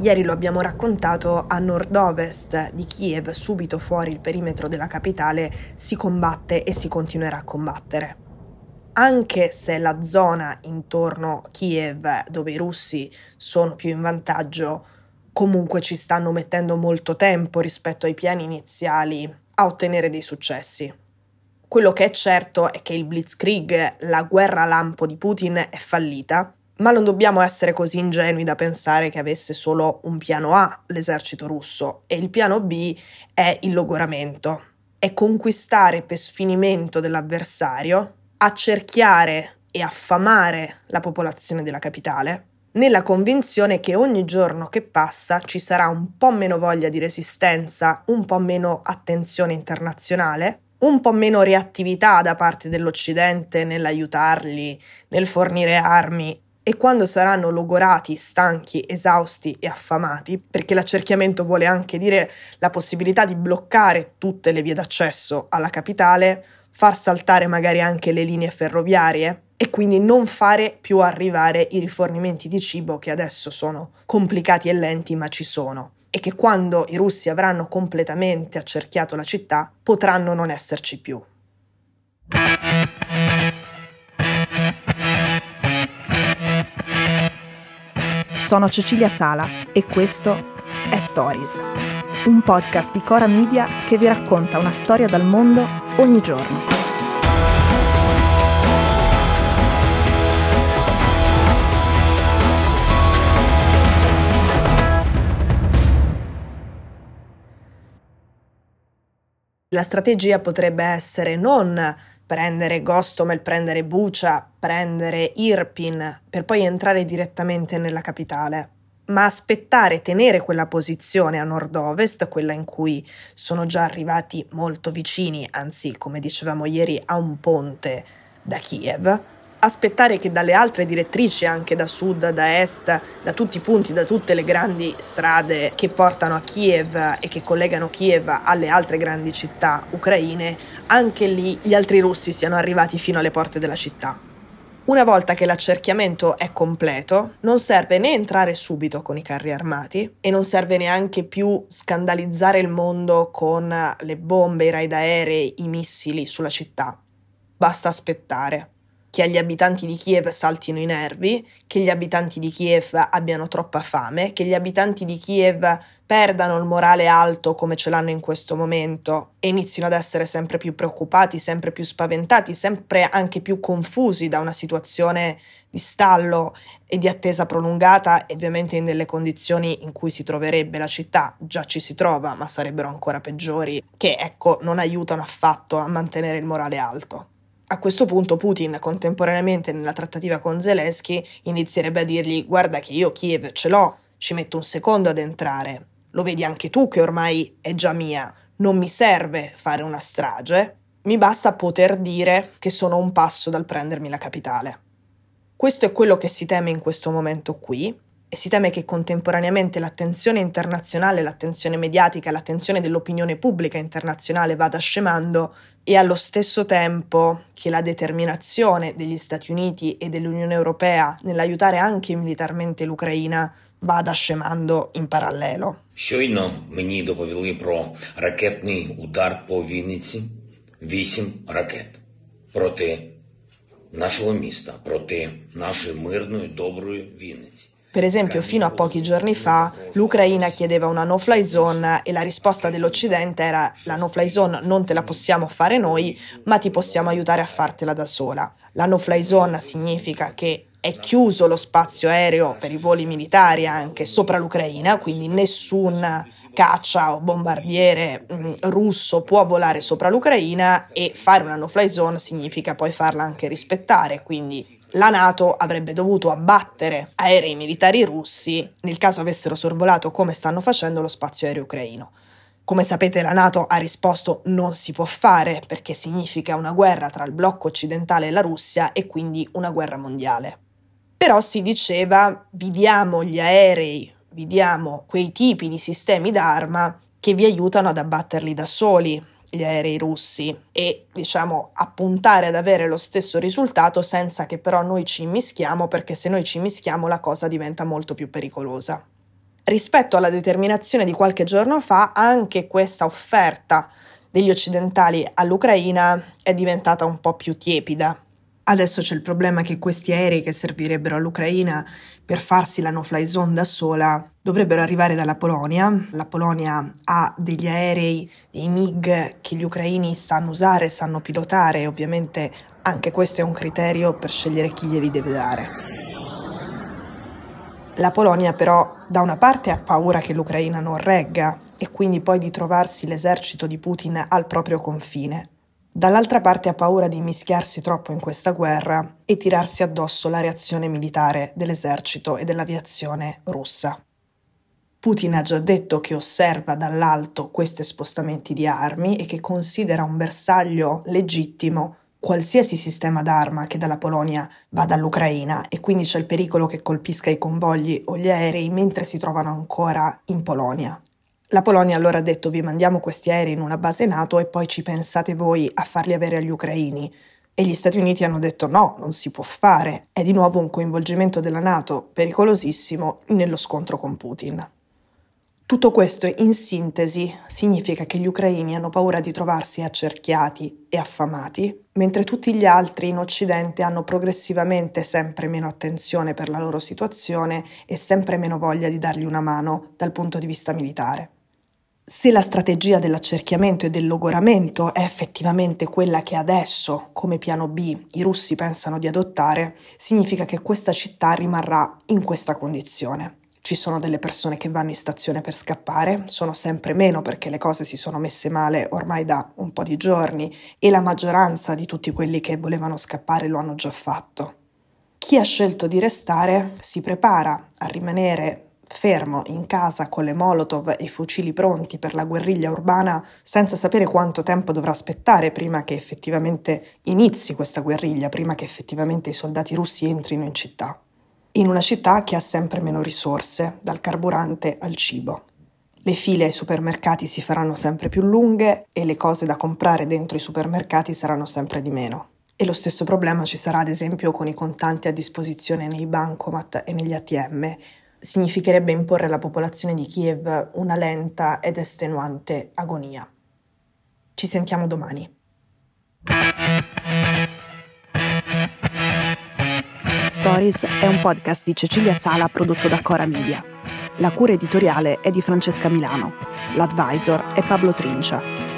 Ieri lo abbiamo raccontato, a nord-ovest di Kiev, subito fuori il perimetro della capitale, si combatte e si continuerà a combattere. Anche se la zona intorno Kiev, dove i russi sono più in vantaggio, comunque ci stanno mettendo molto tempo rispetto ai piani iniziali a ottenere dei successi. Quello che è certo è che il Blitzkrieg, la guerra lampo di Putin, è fallita ma non dobbiamo essere così ingenui da pensare che avesse solo un piano A l'esercito russo e il piano B è il logoramento, è conquistare per sfinimento dell'avversario, accerchiare e affamare la popolazione della capitale, nella convinzione che ogni giorno che passa ci sarà un po' meno voglia di resistenza, un po' meno attenzione internazionale, un po' meno reattività da parte dell'Occidente nell'aiutarli, nel fornire armi e quando saranno logorati, stanchi, esausti e affamati, perché l'accerchiamento vuole anche dire la possibilità di bloccare tutte le vie d'accesso alla capitale, far saltare magari anche le linee ferroviarie e quindi non fare più arrivare i rifornimenti di cibo che adesso sono complicati e lenti ma ci sono e che quando i russi avranno completamente accerchiato la città potranno non esserci più. Sono Cecilia Sala e questo è Stories, un podcast di Cora Media che vi racconta una storia dal mondo ogni giorno. La strategia potrebbe essere non prendere Gostomel, prendere Bucia, prendere Irpin, per poi entrare direttamente nella capitale, ma aspettare, tenere quella posizione a nord-ovest, quella in cui sono già arrivati molto vicini, anzi, come dicevamo ieri, a un ponte da Kiev, aspettare che dalle altre direttrici, anche da sud, da est, da tutti i punti, da tutte le grandi strade che portano a Kiev e che collegano Kiev alle altre grandi città ucraine, anche lì gli altri russi siano arrivati fino alle porte della città. Una volta che l'accerchiamento è completo, non serve né entrare subito con i carri armati e non serve neanche più scandalizzare il mondo con le bombe, i raid aerei, i missili sulla città. Basta aspettare che agli abitanti di Kiev saltino i nervi, che gli abitanti di Kiev abbiano troppa fame, che gli abitanti di Kiev perdano il morale alto come ce l'hanno in questo momento e inizino ad essere sempre più preoccupati, sempre più spaventati, sempre anche più confusi da una situazione di stallo e di attesa prolungata ovviamente nelle condizioni in cui si troverebbe la città, già ci si trova, ma sarebbero ancora peggiori, che ecco non aiutano affatto a mantenere il morale alto. A questo punto Putin, contemporaneamente nella trattativa con Zelensky, inizierebbe a dirgli guarda che io Kiev ce l'ho, ci metto un secondo ad entrare. Lo vedi anche tu che ormai è già mia, non mi serve fare una strage, mi basta poter dire che sono un passo dal prendermi la capitale. Questo è quello che si teme in questo momento qui, e si teme che contemporaneamente l'attenzione internazionale, l'attenzione mediatica, l'attenzione dell'opinione pubblica internazionale vada scemando e allo stesso tempo che la determinazione degli Stati Uniti e dell'Unione Europea nell'aiutare anche militarmente l'Ucraina vada scemando in parallelo. Щойно мені доповіли про ракетний удар по Вінниці. Вісім ракет проти нашого міста, проти нашої мирної, доброї Вінниці. Per esempio, fino a pochi giorni fa l'Ucraina chiedeva una no-fly zone e la risposta dell'Occidente era la no-fly zone non te la possiamo fare noi, ma ti possiamo aiutare a fartela da sola. La no-fly zone significa che è chiuso lo spazio aereo per i voli militari anche sopra l'Ucraina, quindi nessun caccia o bombardiere mm, russo può volare sopra l'Ucraina e fare una no-fly zone significa poi farla anche rispettare, quindi la Nato avrebbe dovuto abbattere aerei militari russi nel caso avessero sorvolato come stanno facendo lo spazio aereo ucraino. Come sapete la Nato ha risposto non si può fare perché significa una guerra tra il blocco occidentale e la Russia e quindi una guerra mondiale. Però si diceva vi diamo gli aerei, vi diamo quei tipi di sistemi d'arma che vi aiutano ad abbatterli da soli, gli aerei russi e diciamo appuntare ad avere lo stesso risultato senza che però noi ci mischiamo perché se noi ci mischiamo la cosa diventa molto più pericolosa. rispetto alla determinazione di qualche giorno fa, anche questa offerta degli occidentali all'Ucraina è diventata un po' più tiepida. Adesso c'è il problema che questi aerei che servirebbero all'Ucraina per farsi la no-fly zone da sola dovrebbero arrivare dalla Polonia. La Polonia ha degli aerei, dei MiG che gli ucraini sanno usare, sanno pilotare ovviamente anche questo è un criterio per scegliere chi glieli deve dare. La Polonia però da una parte ha paura che l'Ucraina non regga e quindi poi di trovarsi l'esercito di Putin al proprio confine. Dall'altra parte ha paura di mischiarsi troppo in questa guerra e tirarsi addosso la reazione militare dell'esercito e dell'aviazione russa. Putin ha già detto che osserva dall'alto questi spostamenti di armi e che considera un bersaglio legittimo qualsiasi sistema d'arma che dalla Polonia vada all'Ucraina e quindi c'è il pericolo che colpisca i convogli o gli aerei mentre si trovano ancora in Polonia. La Polonia allora ha detto vi mandiamo questi aerei in una base NATO e poi ci pensate voi a farli avere agli ucraini. E gli Stati Uniti hanno detto no, non si può fare. È di nuovo un coinvolgimento della Nato pericolosissimo nello scontro con Putin. Tutto questo, in sintesi, significa che gli ucraini hanno paura di trovarsi accerchiati e affamati, mentre tutti gli altri in Occidente hanno progressivamente sempre meno attenzione per la loro situazione e sempre meno voglia di dargli una mano dal punto di vista militare. Se la strategia dell'accerchiamento e del logoramento è effettivamente quella che adesso, come piano B, i russi pensano di adottare, significa che questa città rimarrà in questa condizione. Ci sono delle persone che vanno in stazione per scappare, sono sempre meno perché le cose si sono messe male ormai da un po' di giorni e la maggioranza di tutti quelli che volevano scappare lo hanno già fatto. Chi ha scelto di restare si prepara a rimanere fermo in casa con le molotov e i fucili pronti per la guerriglia urbana senza sapere quanto tempo dovrà aspettare prima che effettivamente inizi questa guerriglia, prima che effettivamente i soldati russi entrino in città. In una città che ha sempre meno risorse, dal carburante al cibo. Le file ai supermercati si faranno sempre più lunghe e le cose da comprare dentro i supermercati saranno sempre di meno. E lo stesso problema ci sarà ad esempio con i contanti a disposizione nei bancomat e negli ATM, significherebbe imporre alla popolazione di Kiev una lenta ed estenuante agonia. Ci sentiamo domani. Stories è un podcast di Cecilia Sala prodotto da Cora Media. La cura editoriale è di Francesca Milano. L'advisor è Pablo Trincia.